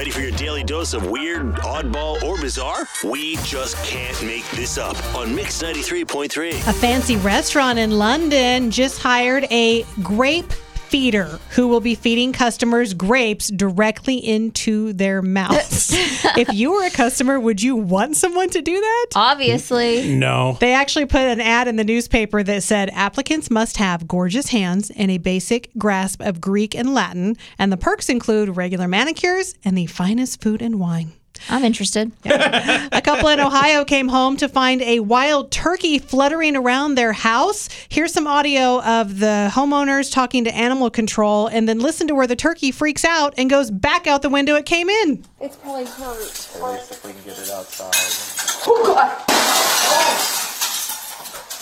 Ready for your daily dose of weird, oddball, or bizarre? We just can't make this up on Mix 93.3. A fancy restaurant in London just hired a grape feeder who will be feeding customers grapes directly into their mouths. if you were a customer, would you want someone to do that? Obviously. No. They actually put an ad in the newspaper that said applicants must have gorgeous hands and a basic grasp of Greek and Latin, and the perks include regular manicures and the finest food and wine. I'm interested. A couple in Ohio came home to find a wild turkey fluttering around their house. Here's some audio of the homeowners talking to animal control, and then listen to where the turkey freaks out and goes back out the window it came in. It's probably hurt. At least if we can get it outside. Oh god!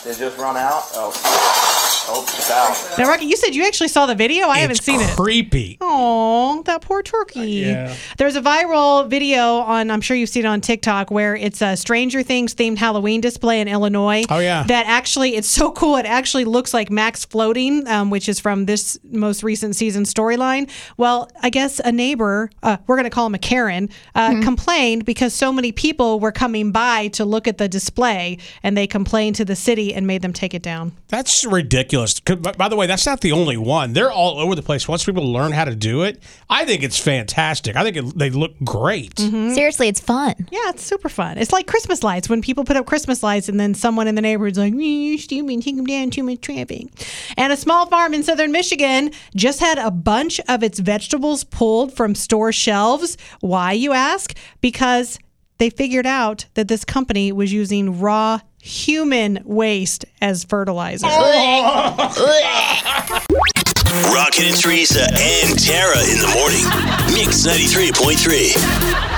Did it just run out? Oh. Oh, it's out. Now, Rocky, you said you actually saw the video. I haven't it's seen it. creepy. Oh, that poor turkey. Yeah. There's a viral video on, I'm sure you've seen it on TikTok, where it's a Stranger Things themed Halloween display in Illinois. Oh, yeah. That actually, it's so cool. It actually looks like Max floating, um, which is from this most recent season storyline. Well, I guess a neighbor, uh, we're going to call him a Karen, uh, complained because so many people were coming by to look at the display and they complained to the city and made them take it down. That's ridiculous. 'Cause, By by the way, that's not the only one. They're all over the place. Once people learn how to do it, I think it's fantastic. I think it, they look great. Mm-hmm. Seriously, it's fun. Yeah, it's super fun. It's like Christmas lights when people put up Christmas lights and then someone in the neighborhood's like, "Mm, you stupid, take them down, too much tramping. And a small farm in southern Michigan just had a bunch of its vegetables pulled from store shelves. Why, you ask? Because they figured out that this company was using raw human waste as fertilizer. Rocky and Teresa and Tara in the morning. Mix 93.3.